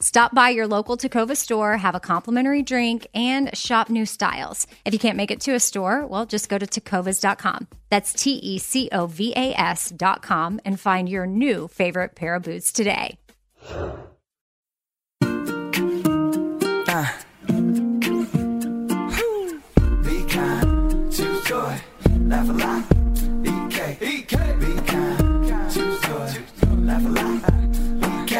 Stop by your local Tecovas store, have a complimentary drink, and shop new styles. If you can't make it to a store, well, just go to tecovas.com. That's T E C O V A S.com and find your new favorite pair of boots today. Uh. Be kind, choose joy, laugh a lot. EK, EK, be kind, choose joy, laugh a lot.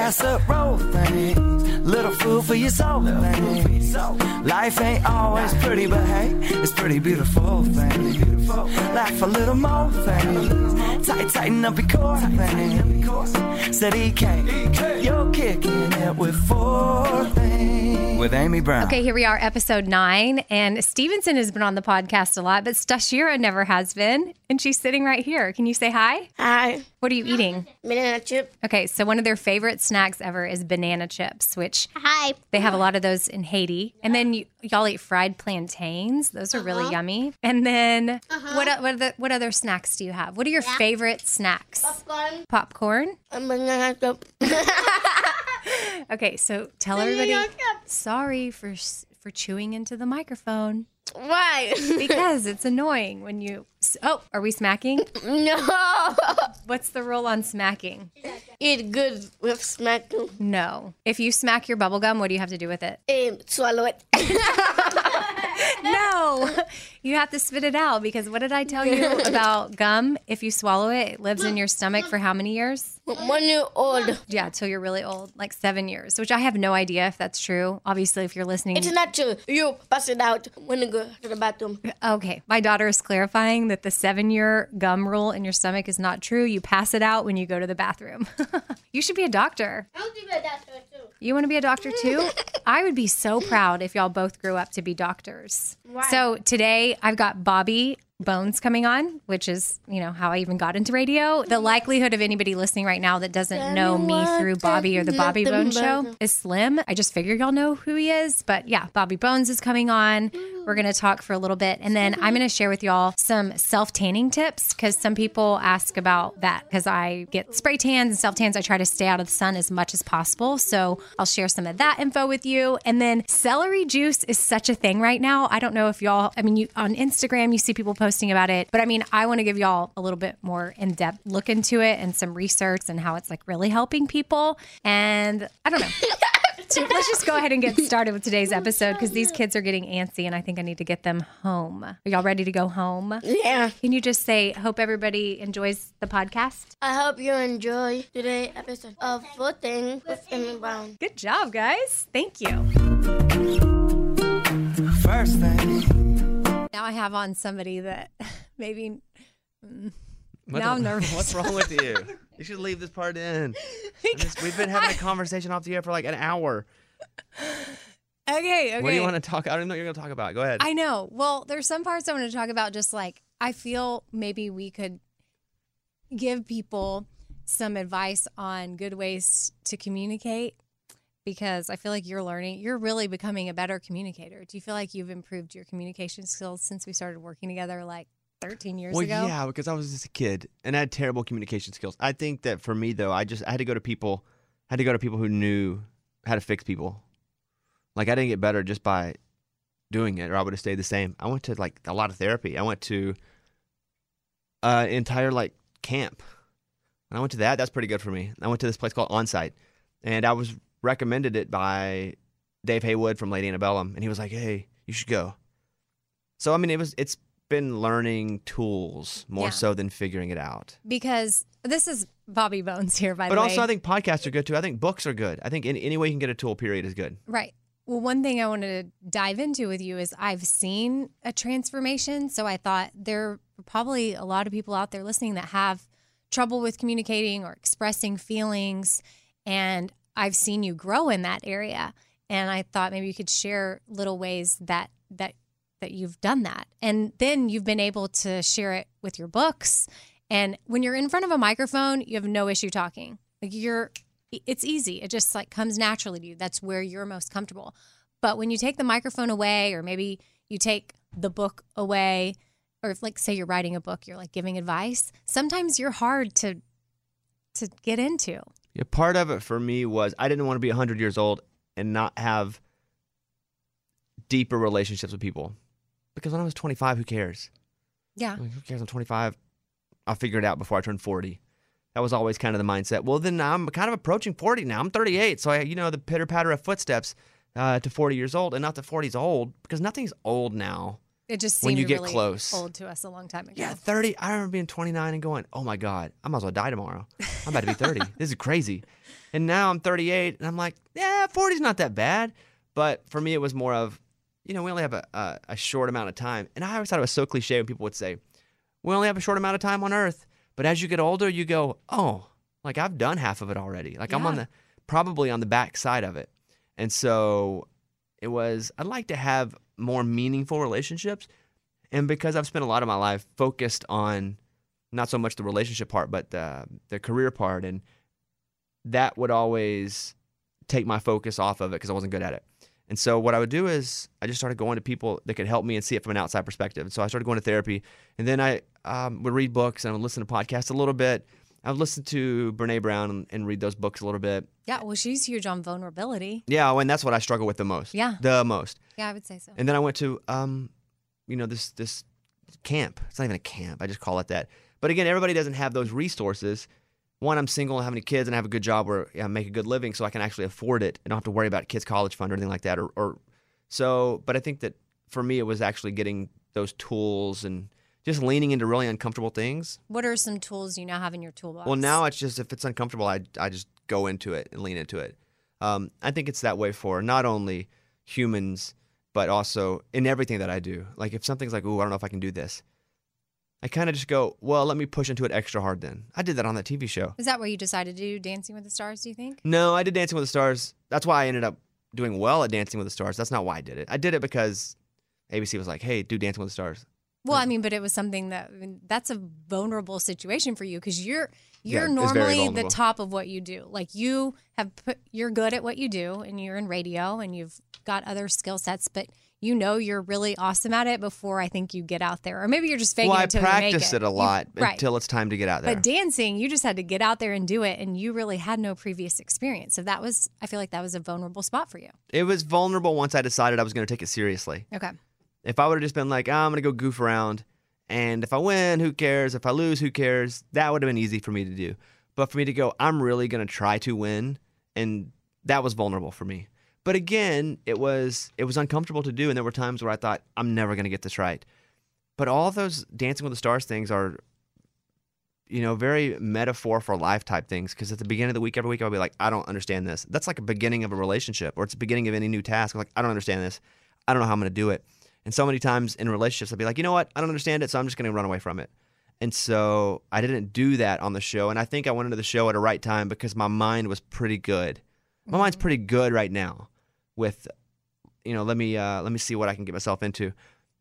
Casserole things, little food for your soul things. Life ain't always pretty, but hey, it's pretty beautiful things. Laugh a little more things, tight, tighten up your core things. Said EK, you're kicking it with four things. With Amy Brown. Okay, here we are, episode nine. And Stevenson has been on the podcast a lot, but Stashira never has been. And she's sitting right here. Can you say hi? Hi, What are you eating? banana chip. Okay, so one of their favorite snacks ever is banana chips, which Hi. they have a lot of those in Haiti. And then you, y'all eat fried plantains; those are really uh-huh. yummy. And then uh-huh. what o- what other, what other snacks do you have? What are your favorite snacks? Popcorn Popcorn. and banana chip. Okay, so tell everybody. Sorry for s- for chewing into the microphone Why? because it's annoying when you. Oh, are we smacking? no. What's the rule on smacking? Eat good with smack too. No. If you smack your bubble gum, what do you have to do with it? And swallow it. No, you have to spit it out because what did I tell you about gum? If you swallow it, it lives in your stomach for how many years? One year old. Yeah, till you're really old, like seven years, which I have no idea if that's true. Obviously, if you're listening. It's not true. You pass it out when you go to the bathroom. Okay, my daughter is clarifying that the seven year gum rule in your stomach is not true. You pass it out when you go to the bathroom. you should be a doctor. I'll do that too. You want to be a doctor too? I would be so proud if y'all both grew up to be doctors. So today I've got Bobby Bones coming on, which is, you know, how I even got into radio. The likelihood of anybody listening right now that doesn't know me through Bobby or the Bobby Bones show is slim. I just figure y'all know who he is. But yeah, Bobby Bones is coming on. We're going to talk for a little bit. And then I'm going to share with y'all some self tanning tips because some people ask about that because I get spray tans and self tans. I try to stay out of the sun as much as possible. So I'll share some of that info with you. And then celery juice is such a thing right now. I don't know if y'all, I mean, you on Instagram, you see people posting about it, but I mean, I want to give y'all a little bit more in depth look into it and some research and how it's like really helping people. And I don't know. to, let's just go ahead and get started with today's episode because these kids are getting antsy and I think I need to get them home. Are y'all ready to go home? Yeah. Can you just say, hope everybody enjoys the podcast? I hope you enjoy today's episode of Footing with Amy Brown. Good job, guys. Thank you. First thing, Now I have on somebody that maybe. mm, now I'm nervous. What's wrong with you? You should leave this part in. Just- we've been having a conversation off the air for like an hour. Okay, okay. What do you want to talk? About I don't know what you're going to talk about. Go ahead. I know. Well, there's some parts I want to talk about. Just like I feel maybe we could give people some advice on good ways to communicate because I feel like you're learning. You're really becoming a better communicator. Do you feel like you've improved your communication skills since we started working together like 13 years well, ago? yeah, because I was just a kid and I had terrible communication skills. I think that for me though, I just I had to go to people, I had to go to people who knew how to fix people. Like I didn't get better just by doing it, or I would have stayed the same. I went to like a lot of therapy. I went to uh entire like camp. And I went to that. That's pretty good for me. I went to this place called Onsite, and I was recommended it by Dave Haywood from Lady Antebellum, and he was like, "Hey, you should go." So I mean, it was it's been learning tools more Yeah. so than figuring it out. Because this is Bobby Bones here, by But the way. But also, I think podcasts are good too. I think books are good. I think any, any way you can get a tool, period, is good. Right. Well, one thing I wanted to dive into with you is I've seen a transformation. So I thought there are probably a lot of people out there listening that have trouble with communicating or expressing feelings. And I've seen you grow in that area. And I thought maybe you could share little ways that, that, that you've done that. And then you've been able to share it with your books. And when you're in front of a microphone, you have no issue talking. Like you're it's easy. It just like comes naturally to you. That's where you're most comfortable. But when you take the microphone away, or maybe you take the book away, or if like say you're writing a book, you're like giving advice. Sometimes you're hard to to get into. Yeah, part of it for me was I didn't want to be 100 years old and not have deeper relationships with people. Because when I was 25, who cares? Yeah. Who cares? I'm 25. I'll figure it out before I turn 40. That was always kind of the mindset. Well, then I'm kind of approaching 40 now. I'm 38, so I, you know, the pitter patter of footsteps uh, to 40 years old, and not that 40 is old because nothing's old now. It just When you get really close. old to us a long time ago. Yeah, 30. I remember being 29 and going, oh my God, I might as well die tomorrow. I'm about to be 30. this is crazy. And now I'm 38 and I'm like, yeah, 40's not that bad. But for me, it was more of, you know, we only have a, a, a short amount of time. And I always thought it was so cliche when people would say, we only have a short amount of time on earth. But as you get older, you go, oh, like I've done half of it already. Like I'm on the, probably on the back side of it. And so it was, I'd like to have more meaningful relationships. And because I've spent a lot of my life focused on not so much the relationship part, but the, the career part, and that would always take my focus off of it because I wasn't good at it. And so what I would do is I just started going to people that could help me and see it from an outside perspective. And so I started going to therapy, and then I um, would read books and I would listen to podcasts a little bit. I would listen to Brene Brown and, and read those books a little bit. Yeah. Well, she's huge on vulnerability. Yeah, and that's what I struggle with the most. Yeah. the most. Yeah, I would say so. And then I went to, um, you know, this this camp. It's not even a camp. I just call it that. But again, everybody doesn't have those resources. One, I'm single, I have any kids, and I have a good job where I make a good living, so I can actually afford it and don't have to worry about kids' college fund or anything like that. Or, or so. But I think that for me, it was actually getting those tools and just leaning into really uncomfortable things. What are some tools you now have in your toolbox? Well, now it's just if it's uncomfortable, I I just go into it and lean into it. Um, I think it's that way for not only humans, but also in everything that I do. Like if something's like, "Ooh, I don't know if I can do this," I kind of just go, "Well, let me push into it extra hard." Then I did that on that TV show. is that what you decided to do? Dancing with the Stars? Do you think? No, I did Dancing with the Stars. That's why I ended up doing well at Dancing with the Stars. That's not why I did it. I did it because ABC was like, "Hey, do Dancing with the Stars." Well, I mean, but it was something that I mean, that's a vulnerable situation for you because you're you're very normally the top of what you do. Like you have put you're good at what you do and you're in radio and you've got other skill sets, but you know you're really awesome at it before I think you get out there. Or maybe you're just faking well, it I until you make it. it, a You- lot right. until it's time to get out there. But dancing, you just had to get out there and do it, and you really had no previous experience. So that was, I feel like that was a vulnerable spot for you. it was vulnerable once I decided I was going to take it seriously. Okay. If I would have just been like, "Ah, I'm going to go goof around, and if I win, who cares? If I lose, who cares? That would have been easy for me to do. But for me to go, I'm really going to try to win, and that was vulnerable for me. But again, it was it was uncomfortable to do, and there were times where I thought I'm never going to get this right. But all those Dancing with the Stars things are, you know, very metaphor for life type things. Because at the beginning of the week, every week, I'll be like, I don't understand this. That's like a beginning of a relationship, or it's the beginning of any new task. I'm like, I don't understand this. I don't know how I'm going to do it. And so many times in relationships, I'll be like, you know what? I don't understand it, so I'm just going to run away from it. And so I didn't do that on the show. And I think I went into the show at a right time because my mind was pretty good. My mind's pretty good right now with, you know, let me uh, let me see what I can get myself into.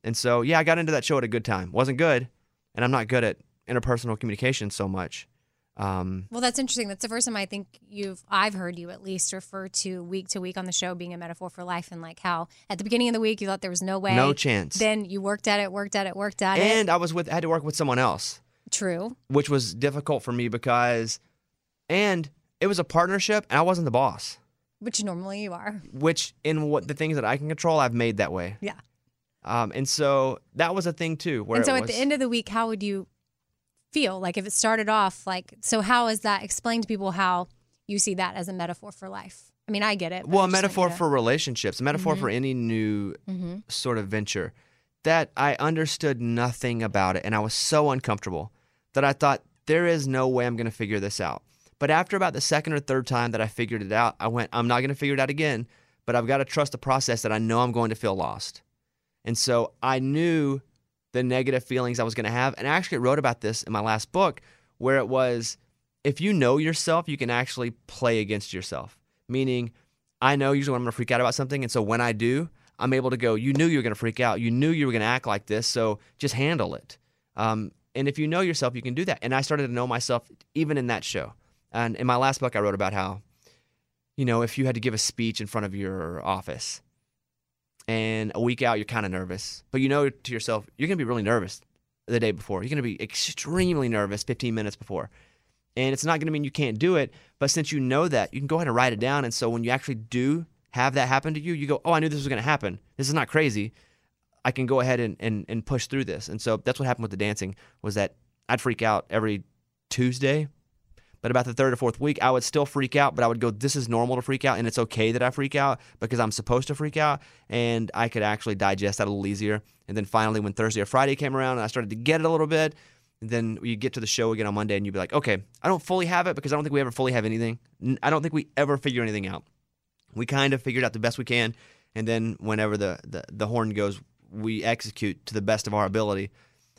And so yeah, I got into that show at a good time. wasn't good, and I'm not good at interpersonal communication so much. Um, Well, that's interesting. That's the first time I think you've I've heard you at least refer to week to week on the show being a metaphor for life and like how at the beginning of the week you thought there was no way. no chance. Then you worked at it, worked at it, worked at it. and I was with I had to work with someone else. True. which was difficult for me because, and it was a partnership, and I wasn't the boss. Which normally you are. Which in what the things that I can control, I've made that way. Yeah. Um, and so that was a thing too. Where and so at was, the end of the week, how would you feel? Like if it started off like so how is that explain to people how you see that as a metaphor for life? I mean, I get it. well, a metaphor for relationships, a metaphor for any new Mhm. sort of venture. That I understood nothing about it, and I was so uncomfortable that I thought there is no way I'm going to figure this out. But after about the second or third time that I figured it out, I went, I'm not going to figure it out again, but I've got to trust the process that I know I'm going to feel lost. And so I knew the negative feelings I was going to have. And I actually wrote about this in my last book, where it was if you know yourself, you can actually play against yourself. Meaning, I know usually when I'm going to freak out about something. And so when I do, I'm able to go, You knew you were going to freak out. You knew you were going to act like this. So just handle it. Um, and if you know yourself, you can do that. And I started to know myself even in that show. And in my last book, I wrote about how, you know, if you had to give a speech in front of your office and a week out, you're kind of nervous, but you know to yourself, you're going to be really nervous the day before. You're going to be extremely nervous 15 minutes before. And it's not going to mean you can't do it, but since you know that, you can go ahead and write it down. And so when you actually do have that happen to you, you go, oh, I knew this was going to happen. This is not crazy. I can go ahead and, and, and push through this. And so that's what happened with the dancing was that I'd freak out every Tuesday. But about the third or fourth week, I would still freak out, but I would go, this is normal to freak out, and it's okay that I freak out because I'm supposed to freak out, and I could actually digest that a little easier. And then finally, when Thursday or Friday came around, and I started to get it a little bit, and then you get to the show again on Monday, and you'd be like, okay, I don't fully have it because I don't think we ever fully have anything. I don't think we ever figure anything out. We kind of figured out the best we can, and then whenever the, the, the horn goes, we execute to the best of our ability.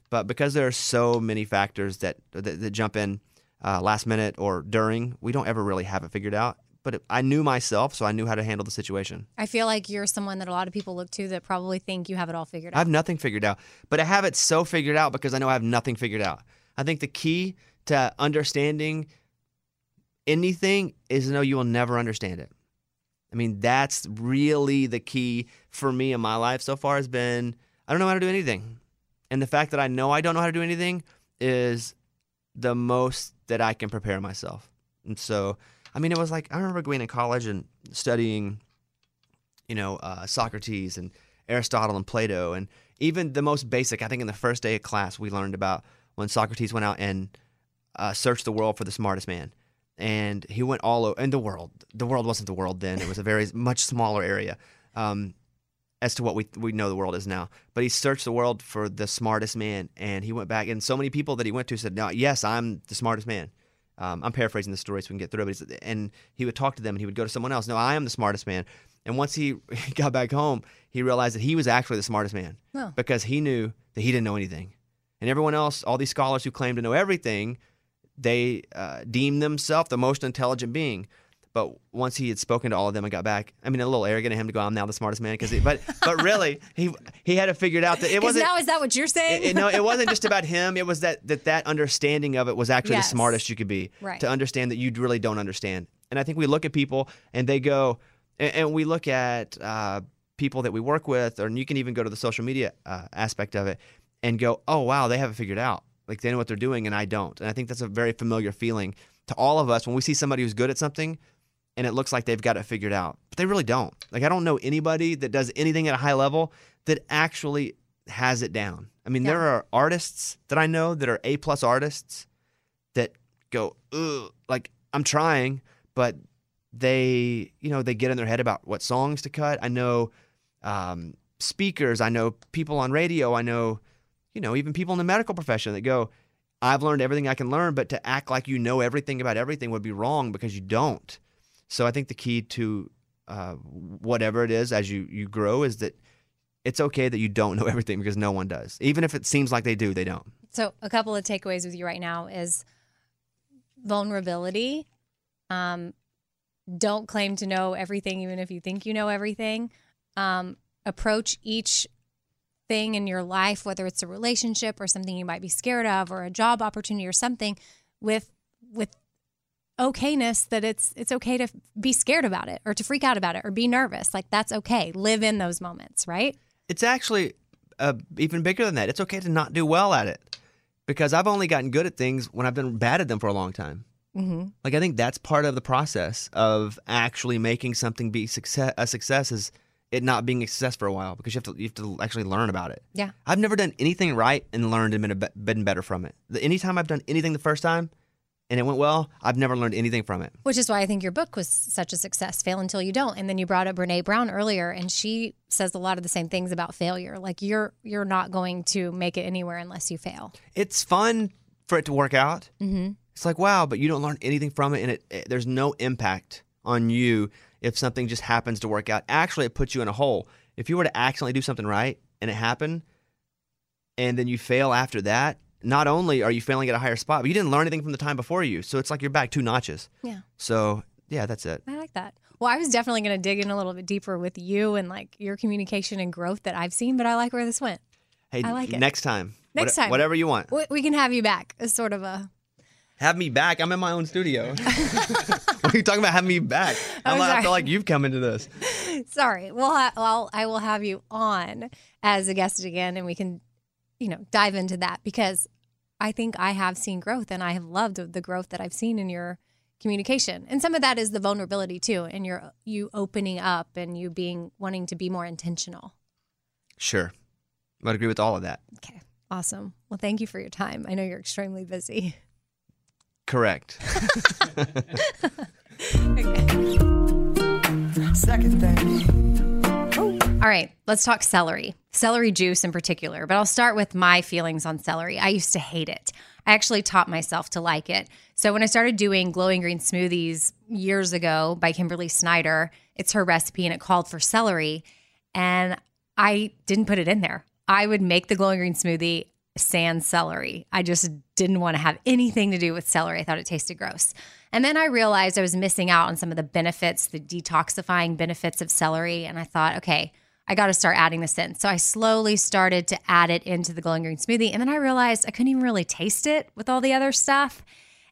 But because there are so many factors that that, that jump in uh, last minute or during, we don't ever really have it figured out. But it, I knew myself, so I knew how to handle the situation. I feel like you're someone that a lot of people look to that probably think you have it all figured out. I have nothing figured out, but I have it so figured out because I know I have nothing figured out. I think the key to understanding anything is to know you will never understand it. I mean, that's really the key for me in my life so far has been I don't know how to do anything. And the fact that I know I don't know how to do anything is the most that I can prepare myself. And so, I mean, it was like I remember going to college and studying, you know, uh, Socrates and Aristotle and Plato, and even the most basic. I think in the first day of class, we learned about when Socrates went out and uh, searched the world for the smartest man, and he went all over in the world. The world wasn't the world then; it was a very much smaller area. Um, as to what we we know the world is now. But he searched the world for the smartest man, and he went back, and so many people that he went to said, "No, yes, I'm the smartest man." Um, I'm paraphrasing the story so we can get through it. But he's- and he would talk to them, and he would go to someone else. No, I am the smartest man. And once he got back home, he realized that he was actually the smartest man Oh. because he knew that he didn't know anything, and everyone else, all these scholars who claim to know everything, they uh, deemed themselves the most intelligent being. But once he had spoken to all of them and got back, I mean, a little arrogant of him to go, "I'm now the smartest man," because, but but really, he he had it figured out that it wasn't. now is that what you're saying? it- it- no, it wasn't just about him. It was that that that understanding of it was actually Yes. the smartest you could be. Right. To understand that you really don't understand. And I think we look at people and they go, and, and we look at uh, people that we work with, or you can even go to the social media uh, aspect of it and go, oh wow, they have it figured out. Like they know what they're doing, and I don't. And I think that's a very familiar feeling to all of us when we see somebody who's good at something. And it looks like they've got it figured out, but they really don't. Like I don't know anybody that does anything at a high level that actually has it down. I mean, there are artists that I know that are A plus artists that go, Ugh, like I'm trying, but they you know they get in their head about what songs to cut. I know um, speakers. I know people on radio. I know you know even people in the medical profession that go. I've learned everything I can learn, but to act like you know everything about everything would be wrong because you don't. So I think the key to uh, whatever it is as you you grow is that it's okay that you don't know everything because no one does. Even if it seems like they do, they don't. So, a couple of takeaways with you right now is vulnerability. Um, don't claim to know everything, even if you think you know everything. Um, approach each thing in your life, whether it's a relationship or something you might be scared of, or a job opportunity or something, with with okayness that it's it's okay to be scared about it or to freak out about it or be nervous. Like that's okay. Live in those moments, right? It's actually uh, even bigger than that. It's okay to not do well at it because I've only gotten good at things when I've been bad at them for a long time. Mm-hmm. Like I think that's part of the process of actually making something be success a success is it not being a success for a while because you have to you have to actually learn about it. Yeah. I've never done anything right and learned and been, a been better from it. The, anytime I've done anything the first time and it went well, I've never learned anything from it. Which is why I think your book was such a success. Fail until you don't. And then you brought up Brene Brown earlier, and she says a lot of the same things about failure. Like you're you're not going to make it anywhere unless you fail. It's fun for it to work out. Mm-hmm. It's like wow, but you don't learn anything from it, and it, it there's no impact on you if something just happens to work out. Actually, it puts you in a hole. If you were to accidentally do something right and it happened, and then you fail after that, not only are you failing at a higher spot, but you didn't learn anything from the time before you. So it's like you're back two notches. Yeah. So yeah, that's it. I like that. Well, I was definitely going to dig in a little bit deeper with you and like your communication and growth that I've seen, but I like where this went. Hey, I like it. next time. Next What- time. Whatever you want. We, can have you back as sort of a. Have me back. I'm in my own studio. what are you talking about? Having me back. I'm, I feel like you've come into this. Sorry. Well, I, well, I will have you on as a guest again, and we can, you know, dive into that because I think I have seen growth, and I have loved the growth that I've seen in your communication, and some of that is the vulnerability too, and your you opening up and you being wanting to be more intentional. Sure. I would agree with all of that. Okay. Awesome. Well, thank you for your time. I know you're extremely busy. Correct. Second thing. All right, let's talk celery, celery juice in particular. But I'll start with my feelings on celery. I used to hate it. I actually taught myself to like it. So when I started doing glowing green smoothies years ago by Kimberly Snyder, it's her recipe and it called for celery. And I didn't put it in there. I would make the glowing green smoothie sans celery. I just didn't want to have anything to do with celery. I thought it tasted gross. And then I realized I was missing out on some of the benefits, the detoxifying benefits of celery. And I thought, okay, I got to start adding this in. So I slowly started to add it into the glowing green smoothie. And then I realized I couldn't even really taste it with all the other stuff.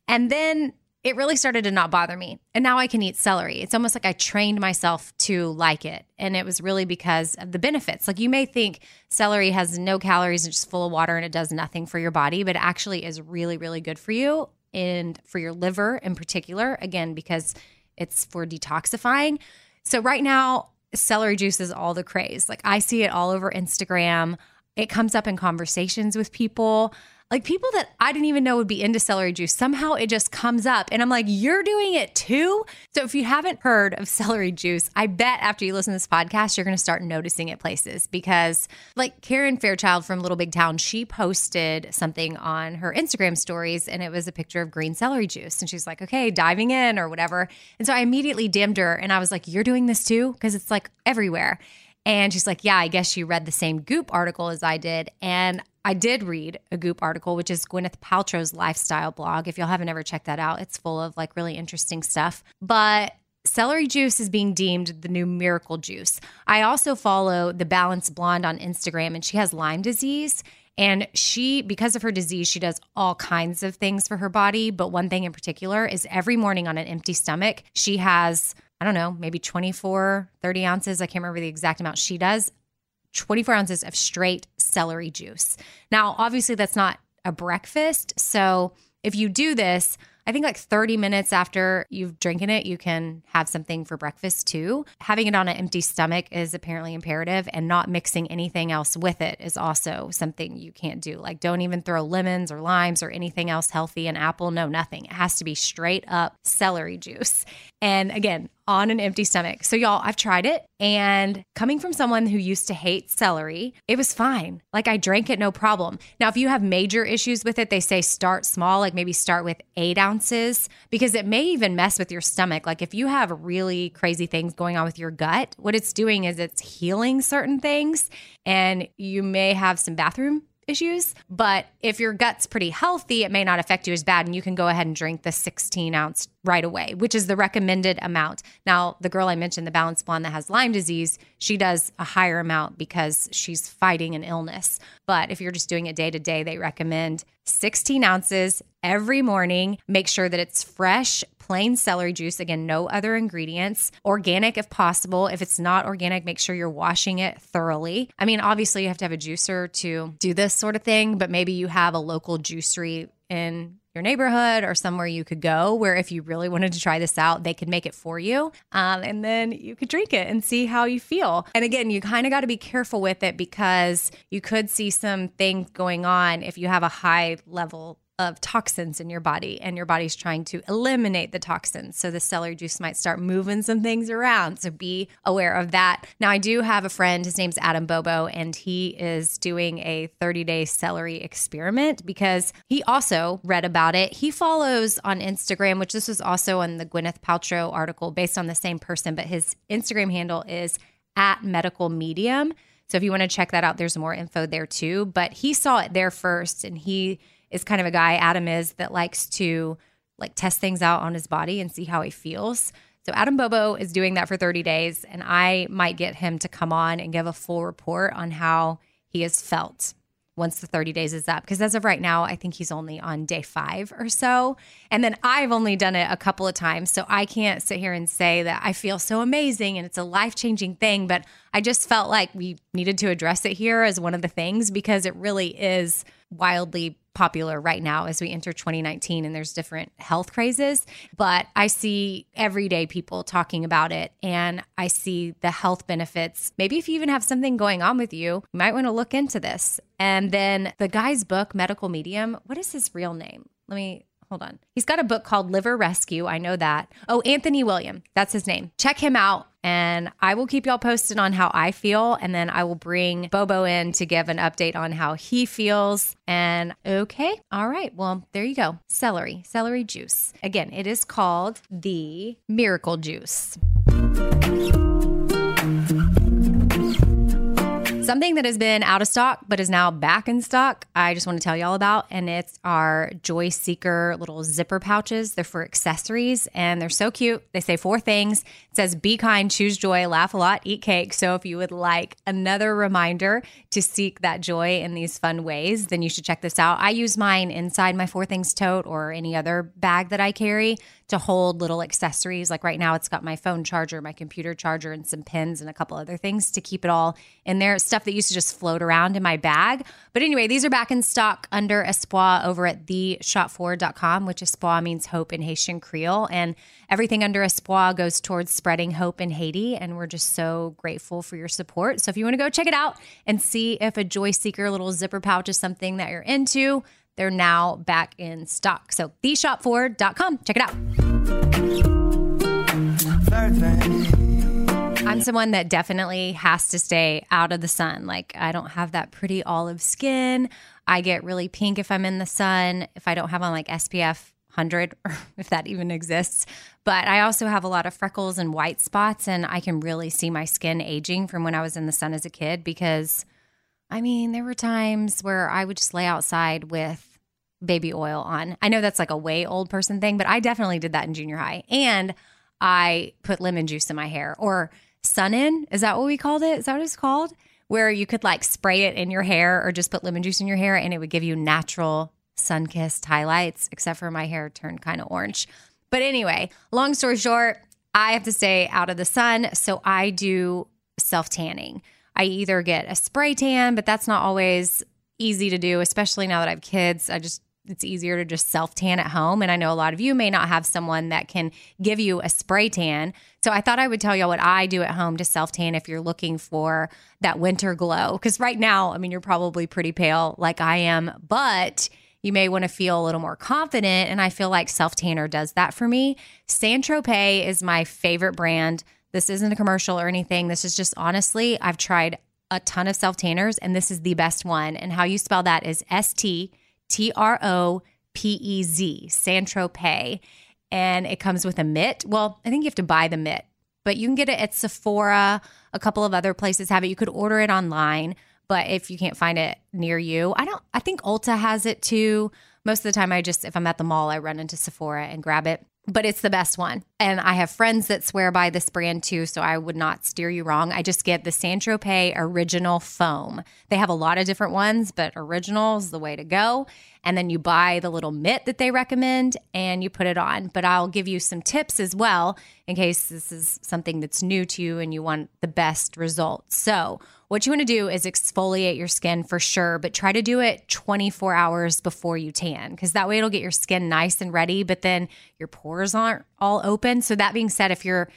And then it really started to not bother me. And now I can eat celery. It's almost like I trained myself to like it. And it was really because of the benefits. Like you may think celery has no calories and just full of water and it does nothing for your body, but it actually is really, really good for you and for your liver in particular. Again, because it's for detoxifying. So right now, celery juice is all the craze. Like I see it all over Instagram. It comes up in conversations with people. Like people that I didn't even know would be into celery juice. Somehow it just comes up and I'm like, you're doing it too? So if you haven't heard of celery juice, I bet after you listen to this podcast, you're going to start noticing it places because like Karen Fairchild from Little Big Town, she posted something on her Instagram stories and it was a picture of green celery juice. And she's like, okay, diving in or whatever. And so I immediately DMed her and I was like, you're doing this too? Because it's like everywhere. And she's like, Yeah, I guess you read the same Goop article as I did. And I did read a Goop article, which is Gwyneth Paltrow's lifestyle blog. If y'all haven't ever checked that out, it's full of like really interesting stuff. But celery juice is being deemed the new miracle juice. I also follow the Balanced Blonde on Instagram, and she has Lyme disease. And she, because of her disease, she does all kinds of things for her body. But one thing in particular is every morning on an empty stomach, she has, I don't know, maybe 24, 30 ounces. I can't remember the exact amount she does. 24 ounces of straight celery juice. Now, obviously, that's not a breakfast. So if you do this, I think like 30 minutes after you've drinking it, you can have something for breakfast too. Having it on an empty stomach is apparently imperative, and not mixing anything else with it is also something you can't do. Like, don't even throw lemons or limes or anything else healthy, an apple, no, nothing. It has to be straight up celery juice. And again, on an empty stomach. So, y'all, I've tried it. And coming from someone who used to hate celery, it was fine. Like, I drank it no problem. Now, if you have major issues with it, they say start small, like maybe start with eight ounces, because it may even mess with your stomach. Like, if you have really crazy things going on with your gut, what it's doing is it's healing certain things, and you may have some bathroom issues. But if your gut's pretty healthy, it may not affect you as bad. And you can go ahead and drink the 16 ounce right away, which is the recommended amount. Now, the girl I mentioned, the Balanced Blonde that has Lyme disease, she does a higher amount because she's fighting an illness. But if you're just doing it day to day, they recommend 16 ounces every morning. Make sure that it's fresh, plain celery juice. Again, no other ingredients. Organic if possible. If it's not organic, make sure you're washing it thoroughly. I mean, obviously, you have to have a juicer to do this sort of thing, but maybe you have a local juicery in your neighborhood or somewhere you could go where if you really wanted to try this out, they could make it for you. Um, and then you could drink it and see how you feel. And again, you kind of got to be careful with it because you could see some things going on if you have a high level of toxins in your body and your body's trying to eliminate the toxins. So the celery juice might start moving some things around. So be aware of that. Now, I do have a friend, his name's Adam Bobo, and he is doing a 30 day celery experiment because he also read about it. He follows on Instagram, which this was also on the Gwyneth Paltrow article based on the same person, but his Instagram handle is at medical medium. So if you want to check that out, there's more info there too. But he saw it there first and he is kind of a guy, Adam is, that likes to like test things out on his body and see how he feels. So Adam Bobo is doing that for 30 days, and I might get him to come on and give a full report on how he has felt once the 30 days is up. Because as of right now, I think he's only on day five or so. And then I've only done it a couple of times. So I can't sit here and say that I feel so amazing and it's a life changing thing. But I just felt like we needed to address it here as one of the things because it really is wildly popular right now as we enter 2019 and there's different health crazes but i see everyday people talking about it and i see the health benefits. Maybe if you even have something going on with you you might want to look into this. And then the guy's book medical medium what is his real name? Let me hold on. He's got a book called Liver Rescue. I know that. Oh, Anthony William. That's his name. Check him out. And I will keep y'all posted on how I feel. And then I will bring Bobo in to give an update on how he feels. And okay. All right. Well, there you go. Celery, celery juice. Again, it is called the Miracle Juice. Something that has been out of stock but is now back in stock, I just want to tell y'all about, and it's our Joy Seeker little zipper pouches. They're for accessories and they're so cute. They say four things. It says, Be kind, choose joy, laugh a lot, eat cake. So if you would like another reminder to seek that joy in these fun ways, then you should check this out. I use mine inside my Four Things tote or any other bag that I carry to hold little accessories. Like right now, it's got my phone charger, my computer charger, and some pins and a couple other things to keep it all in there. Stuff that used to just float around in my bag. But anyway, these are back in stock under Espoir over at theshopforward.com, which Espoir means hope in Haitian Creole. And everything under Espoir goes towards spreading hope in Haiti. And we're just so grateful for your support. So if you want to go check it out and see if a Joy Seeker little zipper pouch is something that you're into, they're now back in stock. So theshopforward.com. Check it out. I'm someone that definitely has to stay out of the sun. Like, I don't have that pretty olive skin. I get really pink if I'm in the sun, if I don't have on like SPF 100, or if that even exists. But I also have a lot of freckles and white spots, and I can really see my skin aging from when I was in the sun as a kid because I mean, there were times where I would just lay outside with baby oil on. I know that's like a way old person thing, but I definitely did that in junior high. And I put lemon juice in my hair or sun in. Is that what we called it? Is that what it's called? Where you could like spray it in your hair or just put lemon juice in your hair and it would give you natural sun kissed highlights, except for my hair turned kind of orange. But anyway, long story short, I have to stay out of the sun. So I do self tanning. I either get a spray tan, but that's not always easy to do, especially now that I have kids. I just it's easier to just self tan at home. And I know a lot of you may not have someone that can give you a spray tan. So I thought I would tell y'all what I do at home to self tan if you're looking for that winter glow. Because right now, I mean, you're probably pretty pale like I am, but you may want to feel a little more confident. And I feel like Self Tanner does that for me. Saint Tropez is my favorite brand. This isn't a commercial or anything. This is just honestly, I've tried a ton of self tanners and this is the best one. And how you spell that is S T T R O P E Z, Saint Tropez. And it comes with a mitt. Well, I think you have to buy the mitt, but you can get it at Sephora. A couple of other places have it. You could order it online, but if you can't find it near you, I don't, I think Ulta has it too. Most of the time, I just, if I'm at the mall, I run into Sephora and grab it but it's the best one. And I have friends that swear by this brand too, so I would not steer you wrong. I just get the Saint Tropez Original Foam. They have a lot of different ones, but original is the way to go. And then you buy the little mitt that they recommend and you put it on. But I'll give you some tips as well in case this is something that's new to you and you want the best results. So, what you want to do is exfoliate your skin for sure, but try to do it 24 hours before you tan because that way it'll get your skin nice and ready, but then your pores aren't all open. So, that being said, if you're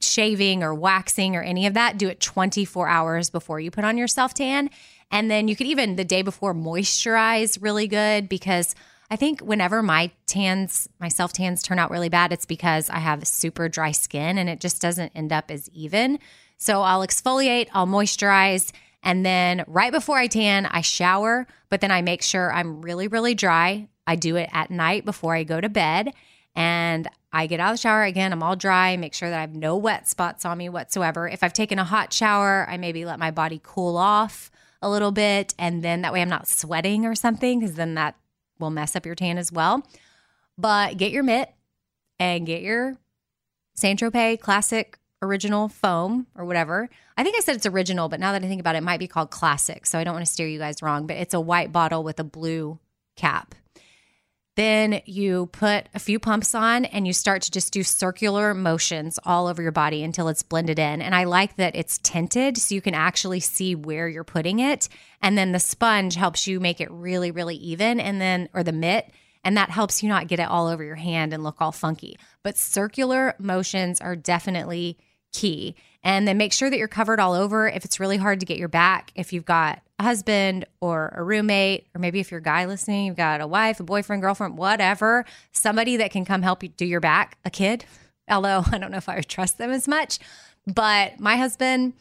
shaving or waxing or any of that, do it 24 hours before you put on your self tan. And then you could even the day before moisturize really good because I think whenever my tans, my self tans turn out really bad, it's because I have super dry skin and it just doesn't end up as even. So I'll exfoliate, I'll moisturize, and then right before I tan, I shower, but then I make sure I'm really, really dry. I do it at night before I go to bed. And I get out of the shower again, I'm all dry, make sure that I have no wet spots on me whatsoever. If I've taken a hot shower, I maybe let my body cool off a little bit. And then that way I'm not sweating or something, because then that will mess up your tan as well. But get your mitt and get your Saint Tropez Classic original foam or whatever. I think I said it's original, but now that I think about it, it might be called classic. So I don't want to steer you guys wrong, but it's a white bottle with a blue cap. Then you put a few pumps on and you start to just do circular motions all over your body until it's blended in. And I like that it's tinted so you can actually see where you're putting it. And then the sponge helps you make it really, really even. And then, or the mitt, and that helps you not get it all over your hand and look all funky. But circular motions are definitely key. And then make sure that you're covered all over. If it's really hard to get your back, if you've got a husband or a roommate, or maybe if you're a guy listening, you've got a wife, a boyfriend, girlfriend, whatever, somebody that can come help you do your back, a kid. Although I don't know if I would trust them as much. But my husband,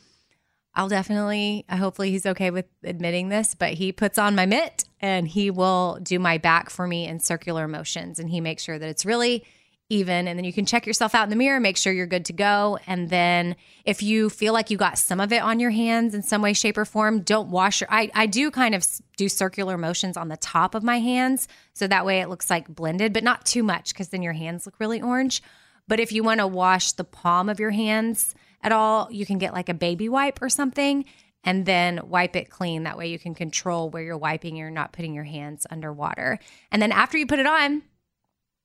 I'll definitely, hopefully he's okay with admitting this, but he puts on my mitt and he will do my back for me in circular motions. And he makes sure that it's really even and then you can check yourself out in the mirror make sure you're good to go. And then if you feel like you got some of it on your hands in some way shape or form don't wash your i, I do kind of do circular motions on the top of my hands. So that way it looks like blended but not too much because then your hands look really orange. But if you want to wash the palm of your hands at all you can get like a baby wipe or something and then wipe it clean. That way you can control where you're wiping you're not putting your hands underwater. And then after you put it on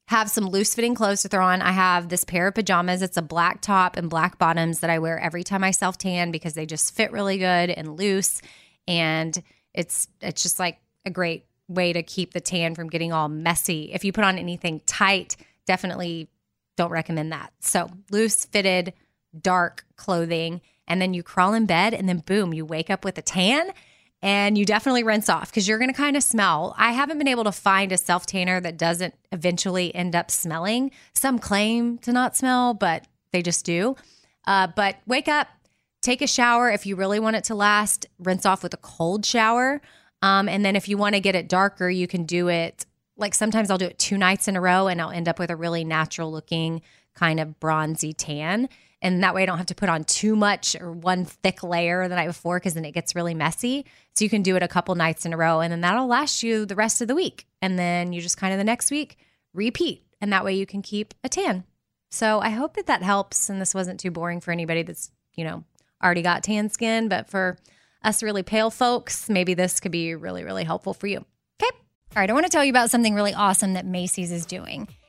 have some loose fitting clothes to throw on. I have this pair of pajamas. It's a black top and black bottoms that I wear every time I self tan because they just fit really good and loose. And it's it's just like a great way to keep the tan from getting all messy. If you put on anything tight, definitely don't recommend that. So loose fitted, dark clothing. And then you crawl in bed and then boom, you wake up with a tan and you definitely rinse off because you're going to kind of smell. I haven't been able to find a self tanner that doesn't eventually end up smelling. Some claim to not smell, but they just do. Uh, but wake up, take a shower if you really want it to last. Rinse off with a cold shower. Um, and then if you want to get it darker, you can do it like sometimes I'll do it two nights in a row and I'll end up with a really natural looking kind of bronzy tan. And that way I don't have to put on too much or one thick layer the night before because then it gets really messy. So you can do it a couple nights in a row and then that'll last you the rest of the week. And then you just kind of the next week repeat. And that way you can keep a tan. So I hope that that helps. And this wasn't too boring for anybody that's, you know, already got tan skin. But for us really pale folks, maybe this could be really, really helpful for you. Okay. All right. I want to tell you about something really awesome that Macy's is doing.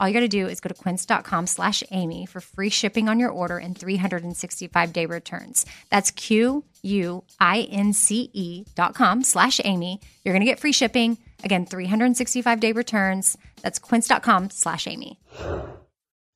All you got to do is go to quince.com slash Amy for free shipping on your order and 365 day returns. That's Q U I N C E dot com slash Amy. You're going to get free shipping. Again, 365 day returns. That's quince.com slash Amy.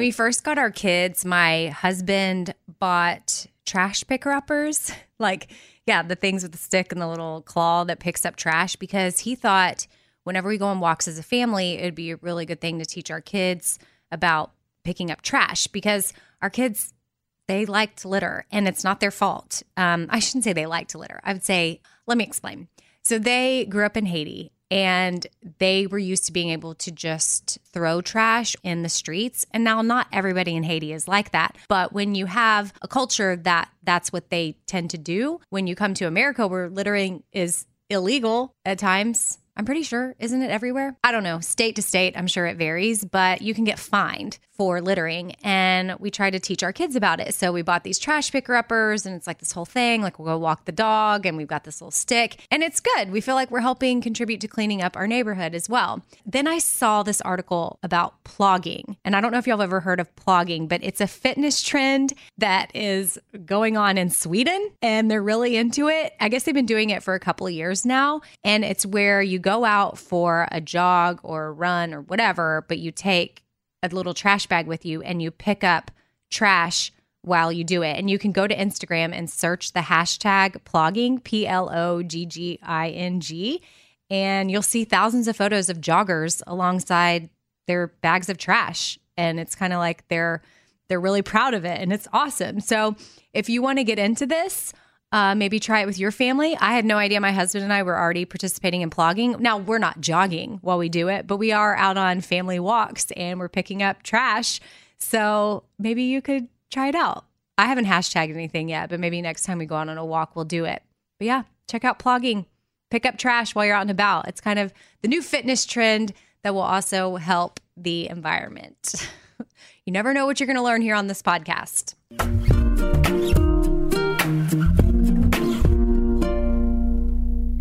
When we first got our kids, my husband bought trash picker uppers. Like, yeah, the things with the stick and the little claw that picks up trash because he thought whenever we go on walks as a family, it'd be a really good thing to teach our kids about picking up trash because our kids they like to litter and it's not their fault. Um, I shouldn't say they like to litter. I would say, let me explain. So they grew up in Haiti and they were used to being able to just throw trash in the streets. And now, not everybody in Haiti is like that. But when you have a culture that that's what they tend to do, when you come to America where littering is illegal at times, I'm pretty sure, isn't it everywhere? I don't know, state to state, I'm sure it varies, but you can get fined for littering. And we try to teach our kids about it. So we bought these trash picker uppers, and it's like this whole thing. Like we'll go walk the dog, and we've got this little stick, and it's good. We feel like we're helping contribute to cleaning up our neighborhood as well. Then I saw this article about plogging. And I don't know if y'all have ever heard of plogging, but it's a fitness trend that is going on in Sweden, and they're really into it. I guess they've been doing it for a couple of years now. And it's where you go out for a jog or a run or whatever, but you take a little trash bag with you and you pick up trash while you do it. And you can go to Instagram and search the hashtag plogging, P L O G G I N G, and you'll see thousands of photos of joggers alongside their bags of trash. And it's kind of like they're they're really proud of it and it's awesome. So if you want to get into this, uh, maybe try it with your family. I had no idea my husband and I were already participating in plogging. Now, we're not jogging while we do it, but we are out on family walks and we're picking up trash. So maybe you could try it out. I haven't hashtagged anything yet, but maybe next time we go out on a walk, we'll do it. But yeah, check out plogging. Pick up trash while you're out and about. It's kind of the new fitness trend that will also help the environment. you never know what you're going to learn here on this podcast.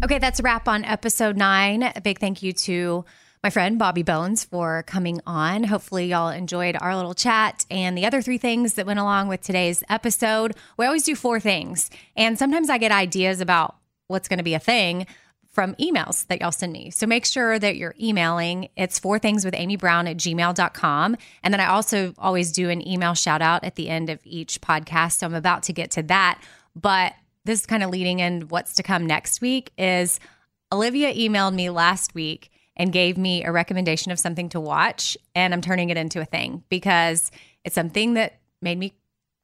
Okay, that's a wrap on episode nine. A big thank you to my friend Bobby Bones for coming on. Hopefully, y'all enjoyed our little chat and the other three things that went along with today's episode. We always do four things, and sometimes I get ideas about what's going to be a thing from emails that y'all send me. So make sure that you're emailing. It's four things with Amy Brown at gmail.com. And then I also always do an email shout out at the end of each podcast. So I'm about to get to that. But this is kind of leading in what's to come next week is Olivia emailed me last week and gave me a recommendation of something to watch and I'm turning it into a thing because it's something that made me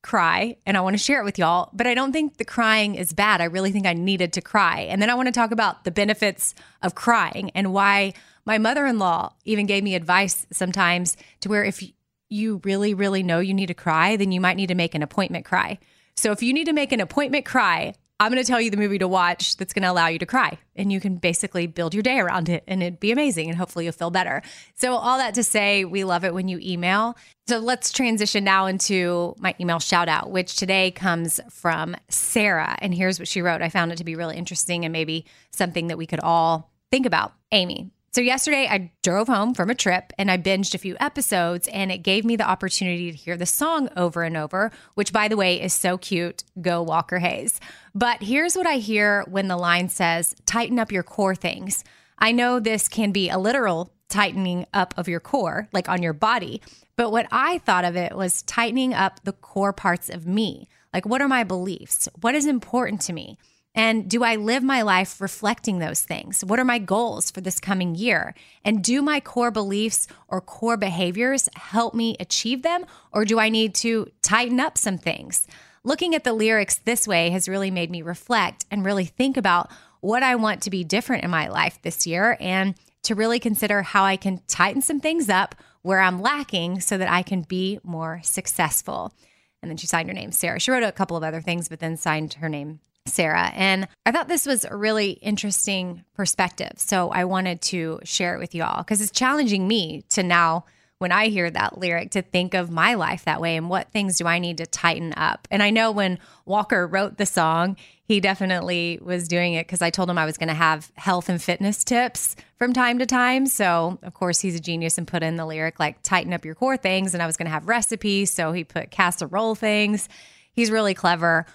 cry and I want to share it with y'all, but I don't think the crying is bad. I really think I needed to cry. And then I want to talk about the benefits of crying and why my mother-in-law even gave me advice sometimes to where if you really really know you need to cry, then you might need to make an appointment cry. So if you need to make an appointment cry, I'm going to tell you the movie to watch that's going to allow you to cry. And you can basically build your day around it and it'd be amazing. And hopefully you'll feel better. So, all that to say, we love it when you email. So, let's transition now into my email shout out, which today comes from Sarah. And here's what she wrote. I found it to be really interesting and maybe something that we could all think about. Amy, so, yesterday I drove home from a trip and I binged a few episodes, and it gave me the opportunity to hear the song over and over, which, by the way, is so cute. Go Walker Hayes. But here's what I hear when the line says, tighten up your core things. I know this can be a literal tightening up of your core, like on your body. But what I thought of it was tightening up the core parts of me. Like, what are my beliefs? What is important to me? And do I live my life reflecting those things? What are my goals for this coming year? And do my core beliefs or core behaviors help me achieve them? Or do I need to tighten up some things? Looking at the lyrics this way has really made me reflect and really think about what I want to be different in my life this year and to really consider how I can tighten some things up where I'm lacking so that I can be more successful. And then she signed her name, Sarah. She wrote a couple of other things, but then signed her name, Sarah. And I thought this was a really interesting perspective. So I wanted to share it with you all because it's challenging me to now, when I hear that lyric, to think of my life that way and what things do I need to tighten up. And I know when Walker wrote the song, he definitely was doing it because I told him I was going to have health and fitness tips from time to time. So, of course, he's a genius and put in the lyric like tighten up your core things. And I was going to have recipes. So he put casserole things. He's really clever.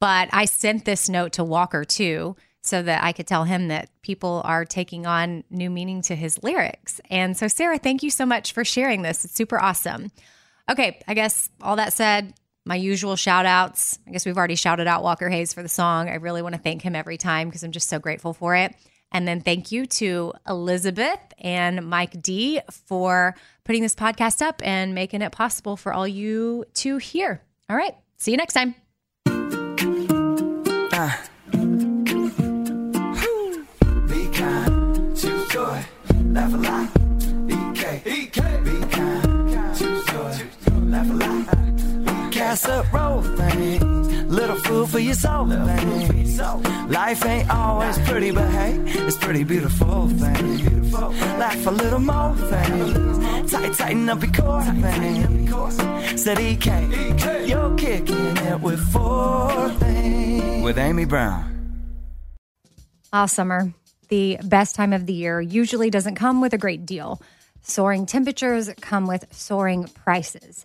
But I sent this note to Walker too, so that I could tell him that people are taking on new meaning to his lyrics. And so, Sarah, thank you so much for sharing this. It's super awesome. Okay, I guess all that said, my usual shout outs. I guess we've already shouted out Walker Hayes for the song. I really want to thank him every time because I'm just so grateful for it. And then thank you to Elizabeth and Mike D for putting this podcast up and making it possible for all you to hear. All right. See you next time. Be kind, choose joy, laugh a lot. EK, EK, be kind, choose joy, laugh a lot. Casserole things, little food for your soul things. Life ain't always pretty, but hey, it's pretty beautiful things. Laugh a little more things, tight, tighten up your core things. Said EK, you're kicking it with four things. With Amy Brown. Ah, summer, the best time of the year, usually doesn't come with a great deal. Soaring temperatures come with soaring prices.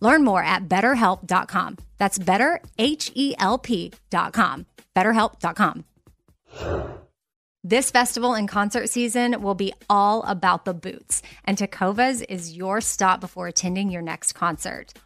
Learn more at betterhelp.com. That's better, H E L P.com. BetterHelp.com. This festival and concert season will be all about the boots, and Tecovas is your stop before attending your next concert.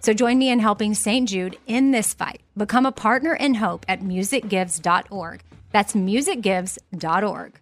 So join me in helping St. Jude in this fight. Become a partner in hope at musicgives.org. That's musicgives.org.